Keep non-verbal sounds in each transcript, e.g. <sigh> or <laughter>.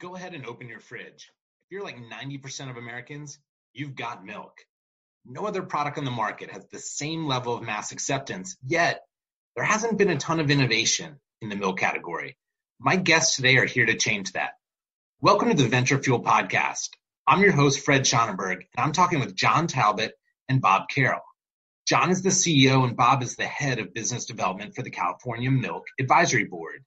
go ahead and open your fridge. If you're like 90% of Americans, you've got milk. No other product on the market has the same level of mass acceptance, yet there hasn't been a ton of innovation in the milk category. My guests today are here to change that. Welcome to the Venture Fuel Podcast. I'm your host, Fred Schonenberg, and I'm talking with John Talbot and Bob Carroll. John is the CEO and Bob is the head of business development for the California Milk Advisory Board.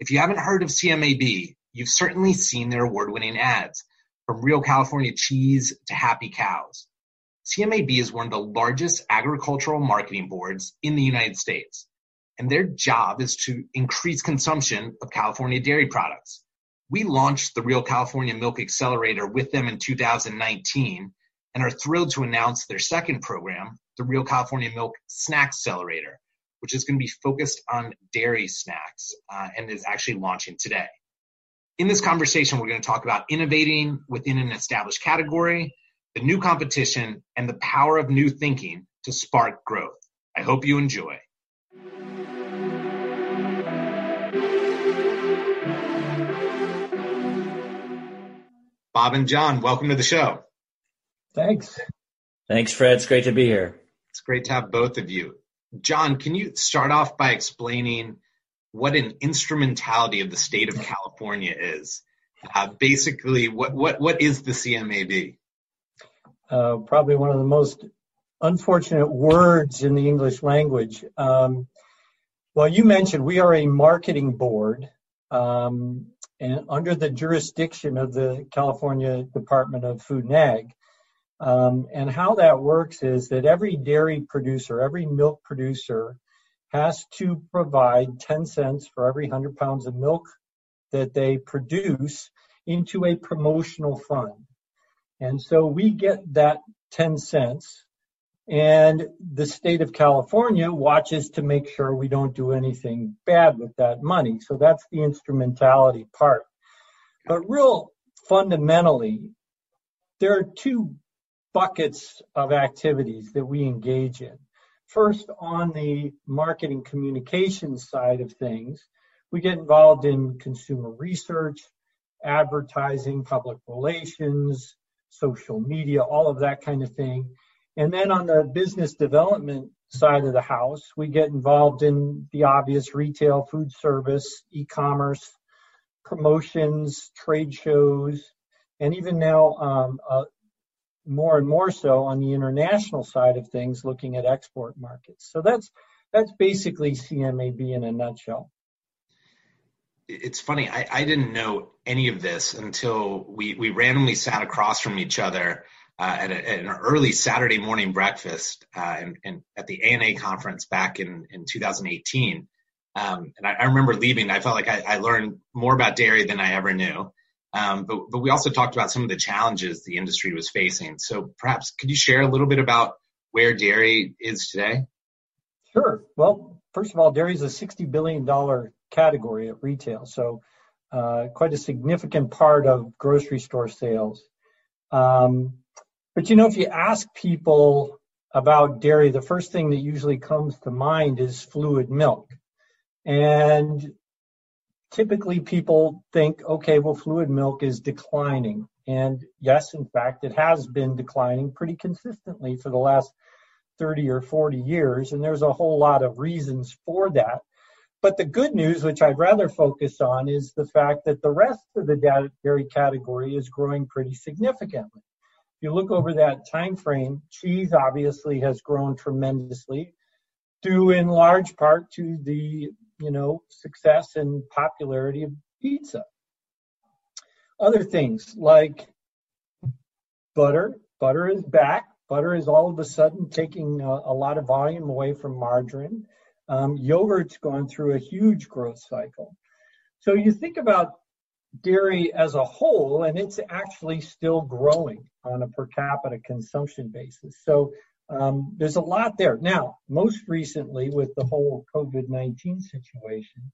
If you haven't heard of CMAB, you've certainly seen their award-winning ads, from real California cheese to happy cows. CMAB is one of the largest agricultural marketing boards in the United States, and their job is to increase consumption of California dairy products. We launched the Real California Milk Accelerator with them in 2019 and are thrilled to announce their second program, the Real California Milk Snackcelerator, which is going to be focused on dairy snacks uh, and is actually launching today. In this conversation, we're going to talk about innovating within an established category, the new competition, and the power of new thinking to spark growth. I hope you enjoy. Bob and John, welcome to the show. Thanks. Thanks, Fred. It's great to be here. It's great to have both of you. John, can you start off by explaining what an instrumentality of the state of California is. Uh, basically, what, what, what is the CMAB? Uh, probably one of the most unfortunate words in the English language. Um, well, you mentioned we are a marketing board um, and under the jurisdiction of the California Department of Food and Ag. Um, and how that works is that every dairy producer, every milk producer has to provide 10 cents for every 100 pounds of milk that they produce into a promotional fund. And so we get that 10 cents and the state of California watches to make sure we don't do anything bad with that money. So that's the instrumentality part. But real fundamentally, there are two buckets of activities that we engage in. First, on the marketing communications side of things, we get involved in consumer research, advertising, public relations, social media, all of that kind of thing. And then on the business development side of the house, we get involved in the obvious retail, food service, e-commerce, promotions, trade shows, and even now um, uh, more and more so on the international side of things, looking at export markets. So that's that's basically CMAB in a nutshell. It's funny. I, I didn't know any of this until we, we randomly sat across from each other uh, at, a, at, an early Saturday morning breakfast uh, in, in, at the ANA conference back in, in 2018. Um, and I, I, remember leaving. I felt like I, I, learned more about dairy than I ever knew. Um, but, but we also talked about some of the challenges the industry was facing. So perhaps could you share a little bit about where dairy is today? Sure. Well, first of all, dairy is a $60 billion category at retail. So uh, quite a significant part of grocery store sales. Um, but you know, if you ask people about dairy, the first thing that usually comes to mind is fluid milk. And typically people think, okay, well, fluid milk is declining. And yes, in fact, it has been declining pretty consistently for the last 30 or 40 years. And there's a whole lot of reasons for that. But the good news, which I'd rather focus on, is the fact that the rest of the dairy category is growing pretty significantly. If you look over that time frame, cheese obviously has grown tremendously, due in large part to the you know, success and popularity of pizza. Other things like butter. Butter is back. Butter is all of a sudden taking a, a lot of volume away from margarine. Um, yogurt's gone through a huge growth cycle. So you think about dairy as a whole, and it's actually still growing on a per capita consumption basis. So um, there's a lot there. Now, most recently with the whole COVID-19 situation,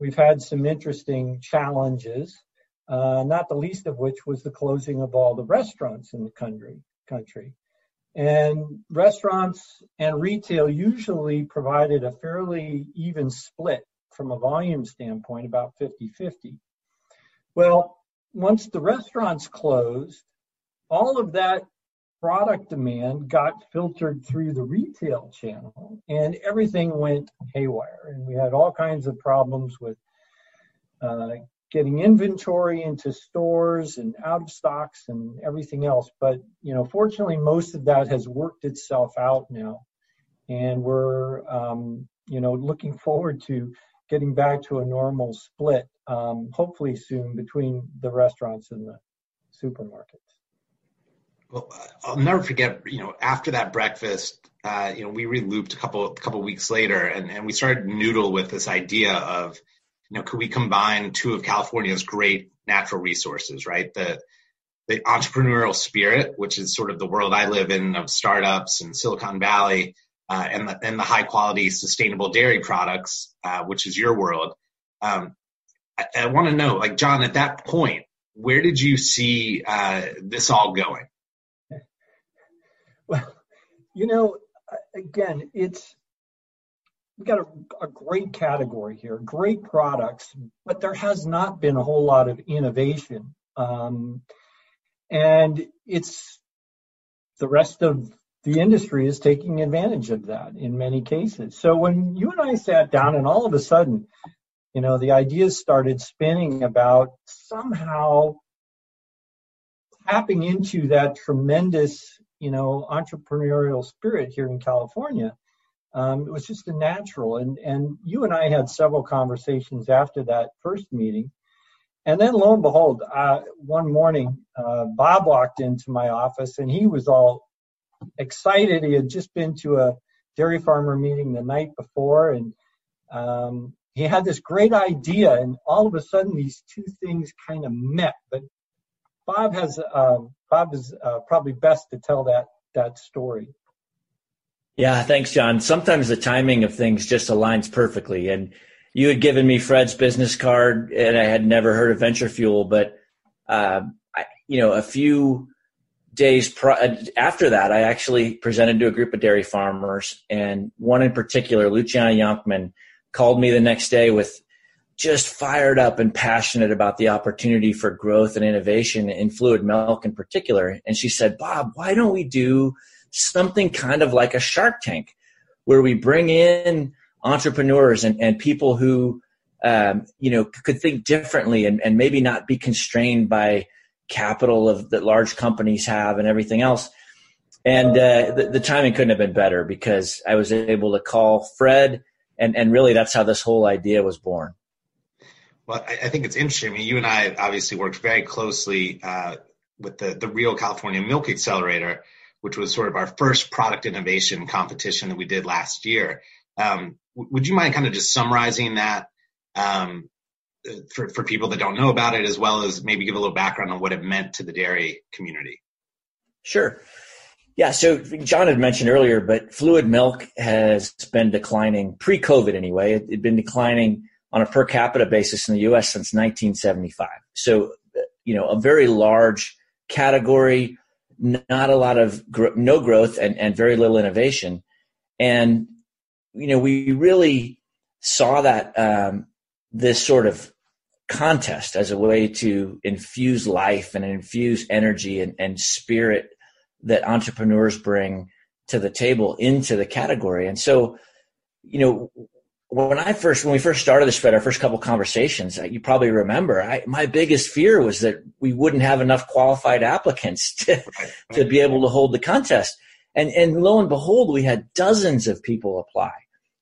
we've had some interesting challenges, uh, not the least of which was the closing of all the restaurants in the country. country. And restaurants and retail usually provided a fairly even split from a volume standpoint, about 50 50. Well, once the restaurants closed, all of that product demand got filtered through the retail channel and everything went haywire. And we had all kinds of problems with uh, getting inventory into stores and out of stocks and everything else. But, you know, fortunately, most of that has worked itself out now. And we're, um, you know, looking forward to getting back to a normal split, um, hopefully soon, between the restaurants and the supermarkets. Well, I'll never forget, you know, after that breakfast, uh, you know, we re-looped a couple a couple weeks later, and, and we started noodle with this idea of, you know, could we combine two of California's great natural resources, right? The the entrepreneurial spirit, which is sort of the world I live in of startups and Silicon Valley, uh, and the and the high quality sustainable dairy products, uh, which is your world. Um, I, I want to know, like John, at that point, where did you see uh, this all going? You know, again, it's we got a, a, great category here, great products, but there has not been a whole lot of innovation. Um, and it's the rest of the industry is taking advantage of that in many cases. So when you and I sat down and all of a sudden, you know, the ideas started spinning about somehow tapping into that tremendous, you know, entrepreneurial spirit here in California, um, it was just a natural. And and you and I had several conversations after that first meeting, and then lo and behold, uh, one morning, uh, Bob walked into my office and he was all excited. He had just been to a dairy farmer meeting the night before, and um, he had this great idea. And all of a sudden, these two things kind of met. But Bob has uh, Bob is uh, probably best to tell that that story. Yeah, thanks, John. Sometimes the timing of things just aligns perfectly. And you had given me Fred's business card, and I had never heard of Venture Fuel, but uh, I, you know, a few days pro- after that, I actually presented to a group of dairy farmers, and one in particular, Luciana Jonkman, called me the next day with just fired up and passionate about the opportunity for growth and innovation in fluid milk in particular. And she said, Bob, why don't we do something kind of like a Shark Tank where we bring in entrepreneurs and, and people who, um, you know, could think differently and, and maybe not be constrained by capital of that large companies have and everything else. And uh, the, the timing couldn't have been better because I was able to call Fred, and, and really that's how this whole idea was born. Well, I, I think it's interesting. I mean, you and I obviously worked very closely uh, with the, the Real California Milk Accelerator, which was sort of our first product innovation competition that we did last year. Um, would you mind kind of just summarizing that um, for, for people that don't know about it, as well as maybe give a little background on what it meant to the dairy community? Sure. Yeah, so John had mentioned earlier, but fluid milk has been declining pre-COVID anyway. It had been declining on a per capita basis in the U.S. since 1975. So, you know, a very large category, not a lot of gro- no growth and, and very little innovation. And, you know, we really saw that um, this sort of contest as a way to infuse life and infuse energy and, and spirit that entrepreneurs bring to the table into the category. And so, you know, when I first, when we first started this Fred, our first couple conversations, uh, you probably remember, I, my biggest fear was that we wouldn't have enough qualified applicants <laughs> to, to be able to hold the contest. And, and lo and behold, we had dozens of people apply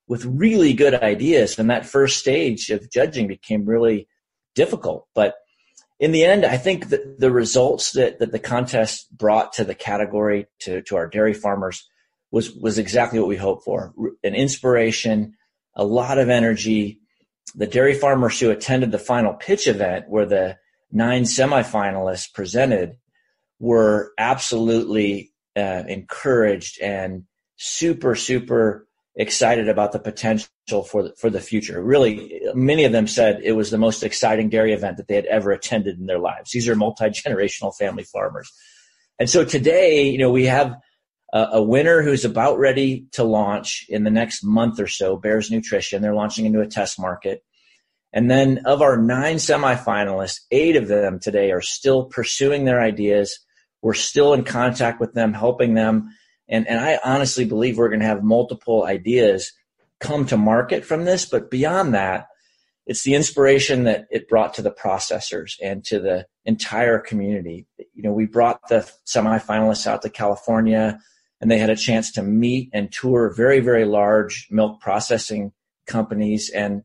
with really good ideas. And that first stage of judging became really difficult. But in the end, I think that the results that, that the contest brought to the category, to, to our dairy farmers, was, was exactly what we hoped for. An inspiration, a lot of energy. The dairy farmers who attended the final pitch event where the nine semifinalists presented were absolutely uh, encouraged and super, super excited about the potential for the, for the future. Really, many of them said it was the most exciting dairy event that they had ever attended in their lives. These are multi-generational family farmers. And so today, you know, we have a, a winner who's about ready to launch in the next month or so, Bears Nutrition. They're launching into a test market. And then of our nine semifinalists, eight of them today are still pursuing their ideas. We're still in contact with them, helping them. And, and I honestly believe we're going to have multiple ideas come to market from this. But beyond that, it's the inspiration that it brought to the processors and to the entire community. You know, we brought the semifinalists out to California and they had a chance to meet and tour very, very large milk processing companies and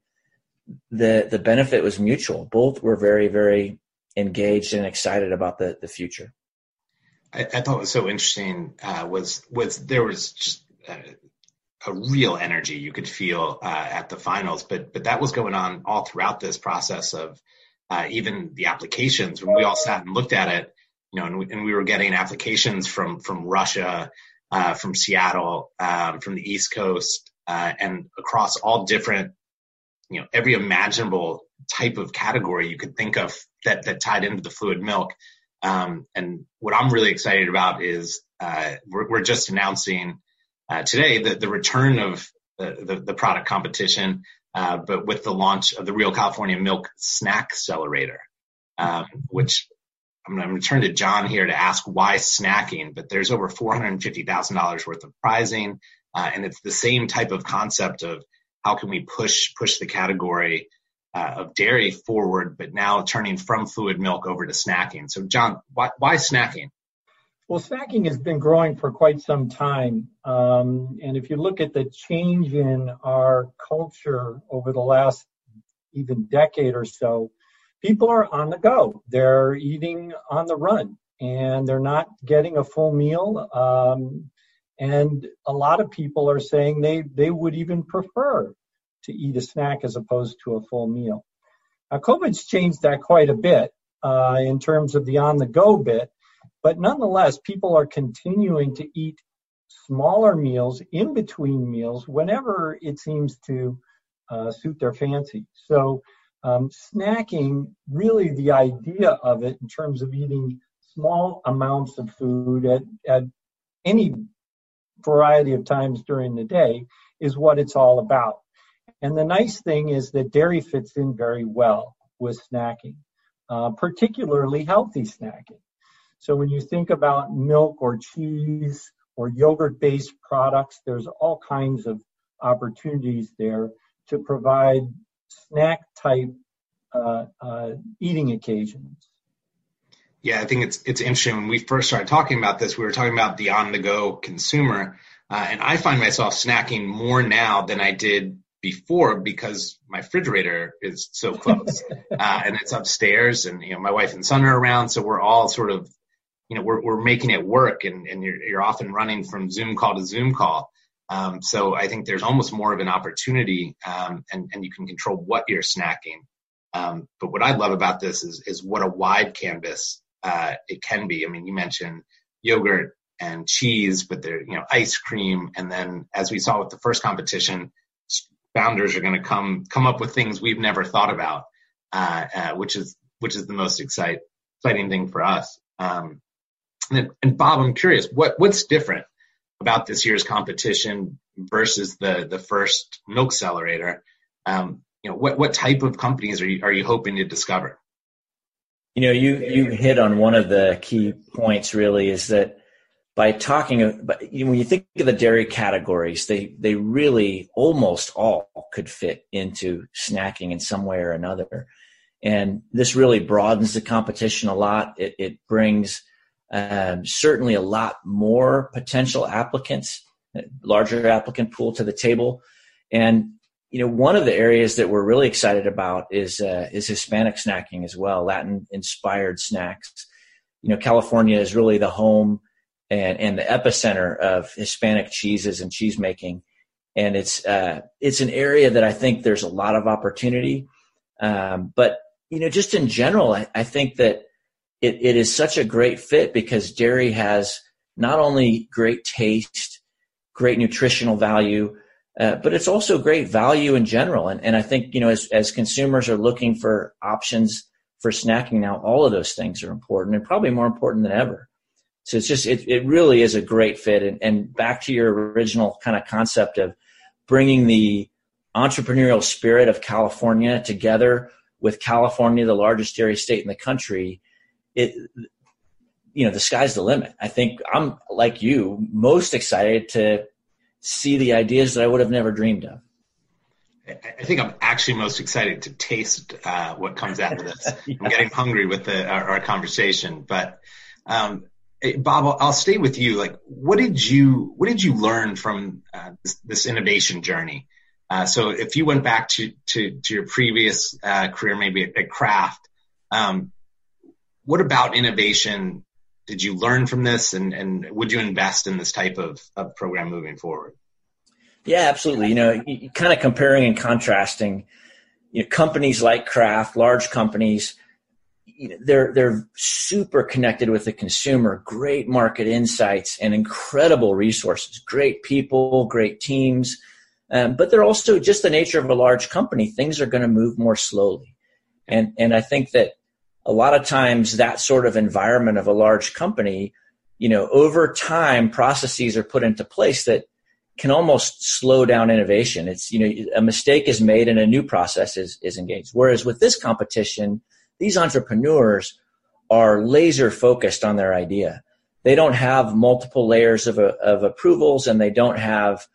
the the benefit was mutual. Both were very, very engaged and excited about the, the future. I, I thought was so interesting uh, was was there was just uh, a real energy you could feel uh, at the finals, but but that was going on all throughout this process of uh, even the applications when we all sat and looked at it, you know, and we, and we were getting applications from from Russia, uh, from Seattle, um, from the East Coast, uh, and across all different, you know, every imaginable type of category you could think of that that tied into the fluid milk. Um, and what I'm really excited about is uh, we're, we're, just announcing uh, today the, the return of the, the, the product competition, uh, but with the launch of the Real California Milk Snackcelerator, um, which I'm going to turn to John here to ask why snacking, but there's over $450,000 worth of prizing. Uh, and it's the same type of concept of how can we push, push the category uh, of dairy forward, but now turning from fluid milk over to snacking. So John, why, why snacking? Well, snacking has been growing for quite some time. Um, and if you look at the change in our culture over the last even decade or so, people are on the go. They're eating on the run and they're not getting a full meal. Um, and a lot of people are saying they, they would even prefer to eat a snack as opposed to a full meal. Now, COVID's changed that quite a bit uh, in terms of the on the go bit, but nonetheless, people are continuing to eat smaller meals in between meals whenever it seems to uh, suit their fancy. So um, snacking, really the idea of it in terms of eating small amounts of food at, at any variety of times during the day is what it's all about. And the nice thing is that dairy fits in very well with snacking, uh, particularly healthy snacking. So when you think about milk or cheese or yogurt based products, there's all kinds of opportunities there to provide snack type uh, uh, eating occasions. Yeah, I think it's it's interesting. When we first started talking about this, we were talking about the on the go consumer, uh, and I find myself snacking more now than I did before because my refrigerator is so close <laughs> uh, and it's upstairs, and you know my wife and son are around, so we're all sort of you know we're we're making it work, and and you're you're often running from Zoom call to Zoom call. Um, so I think there's almost more of an opportunity, um, and, and you can control what you're snacking. Um, but what I love about this is, is what a wide canvas uh, it can be. I mean, you mentioned yogurt and cheese, but there, you know, ice cream, and then as we saw with the first competition, founders are going to come come up with things we've never thought about, uh, uh, which is which is the most excite, exciting thing for us. Um, and, and Bob, I'm curious, what what's different about this year's competition versus the the first milk accelerator? Um, you know, what what type of companies are you are you hoping to discover? You know, you you hit on one of the key points. Really, is that by talking, but when you think of the dairy categories, they they really almost all could fit into snacking in some way or another, and this really broadens the competition a lot. It, it brings um, certainly a lot more potential applicants, larger applicant pool to the table. And, you know, one of the areas that we're really excited about is, uh, is Hispanic snacking as well, Latin inspired snacks. You know, California is really the home and, and the epicenter of Hispanic cheeses and cheese making. And it's, uh, it's an area that I think there's a lot of opportunity. Um, but, you know, just in general, I, I think that it, it is such a great fit because dairy has not only great taste, great nutritional value, uh, but it's also great value in general. And, and I think, you know, as, as consumers are looking for options for snacking now, all of those things are important and probably more important than ever. So it's just, it, it really is a great fit. And, and back to your original kind of concept of bringing the entrepreneurial spirit of California together with California, the largest dairy state in the country, it, you know, the sky's the limit. I think I'm like you, most excited to see the ideas that I would have never dreamed of. I think I'm actually most excited to taste uh, what comes out of this. yeah. <laughs> I'm getting hungry with the, our, our conversation, but um, Bob, I'll, I'll, stay with you. Like, what did you what did you learn from uh, this, this, innovation journey? Uh, so, if you went back to to, to your previous uh, career, maybe at, at Kraft, um, what about innovation did you learn from this, and and would you invest in this type of, of program moving forward? Yeah, absolutely. You know, kind of comparing and contrasting, you know, companies like Kraft, large companies, you know, they're they're super connected with the consumer, great market insights and incredible resources, great people, great teams. Um, but they're also just the nature of a large company. Things are going to move more slowly, and and I think that a lot of times that sort of environment of a large company, you know, over time processes are put into place that can almost slow down innovation. It's, you know, a mistake is made and a new process is, is engaged. Whereas with this competition, these entrepreneurs are laser focused on their idea. They don't have multiple layers of, of approvals and they don't have,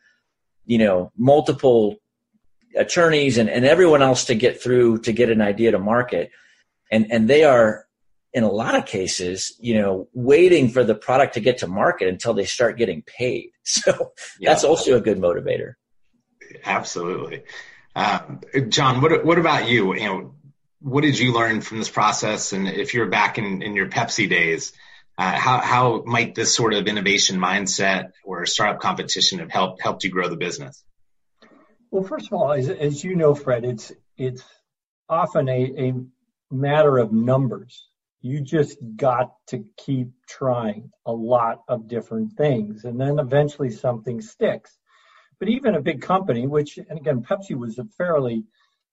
you know, multiple attorneys and, and everyone else to get through to get an idea to market. And, and they are in a lot of cases, you know, waiting for the product to get to market until they start getting paid. <laughs> So yeah. that's also a good motivator. Absolutely. Um, John, what, what about you? You know, what did you learn from this process? And if you're back in, in your Pepsi days, uh, how, how might this sort of innovation mindset or startup competition have helped, helped you grow the business? Well, first of all, as, as you know, Fred, it's, it's often a, a matter of numbers. You just got to keep trying a lot of different things and then eventually something sticks. But even a big company which and again pepsi was a fairly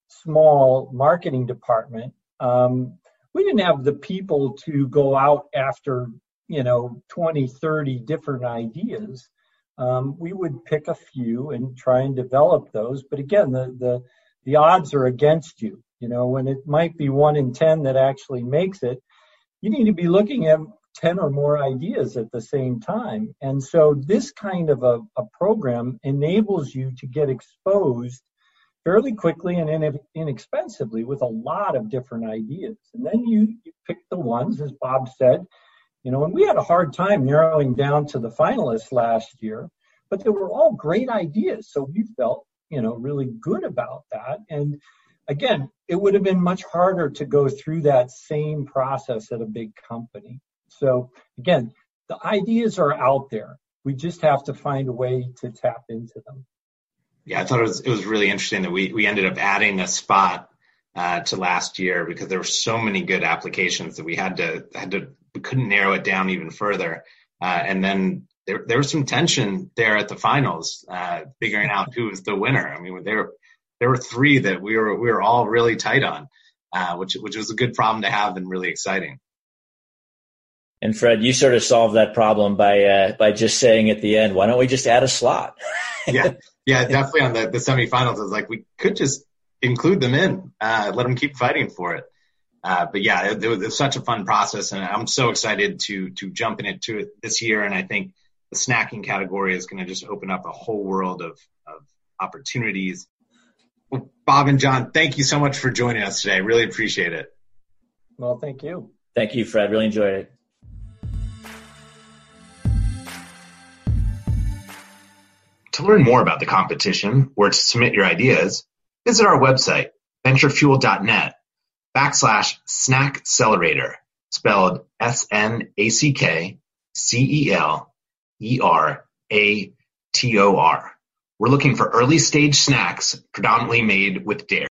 small marketing department um, we didn't have the people to go out after you know 20 30 different ideas. Um, we would pick a few and try and develop those. But again the the the odds are against you you know when it might be one in ten that actually makes it you need to be looking at 10 or more ideas at the same time. And so this kind of a, a program enables you to get exposed fairly quickly and inexpensively with a lot of different ideas. And then you, you pick the ones, as Bob said, you know, and we had a hard time narrowing down to the finalists last year, but they were all great ideas. So we felt, you know, really good about that. And again, it would have been much harder to go through that same process at a big company. So again, the ideas are out there. We just have to find a way to tap into them. Yeah, I thought it was it was really interesting that we we ended up adding a spot uh, to last year because there were so many good applications that we had to had to we couldn't narrow it down even further. Uh, and then there there was some tension there at the finals, uh, figuring out who was the winner. I mean, there there were three that we were we were all really tight on, uh, which which was a good problem to have and really exciting. And Fred, you sort of solved that problem by uh, by just saying at the end, "Why don't we just add a slot?" <laughs> yeah, yeah, definitely on the the semifinals. I was like, we could just include them in, uh, let them keep fighting for it. Uh, but yeah, it, it, was, it, was, such a fun process, and I'm so excited to to jump into it this year. And I think the snacking category is going to just open up a whole world of of opportunities well, Bob and John, thank you so much for joining us today. Really appreciate it. Well, thank you. Thank you, Fred. Really enjoyed it. To learn more about the competition or to submit your ideas, visit our website, venturefuel.net backslash snackcelerator, spelled S-N-A-C-K-C-E-L-E-R-A-T-O-R. We're looking for early stage snacks predominantly made with dairy.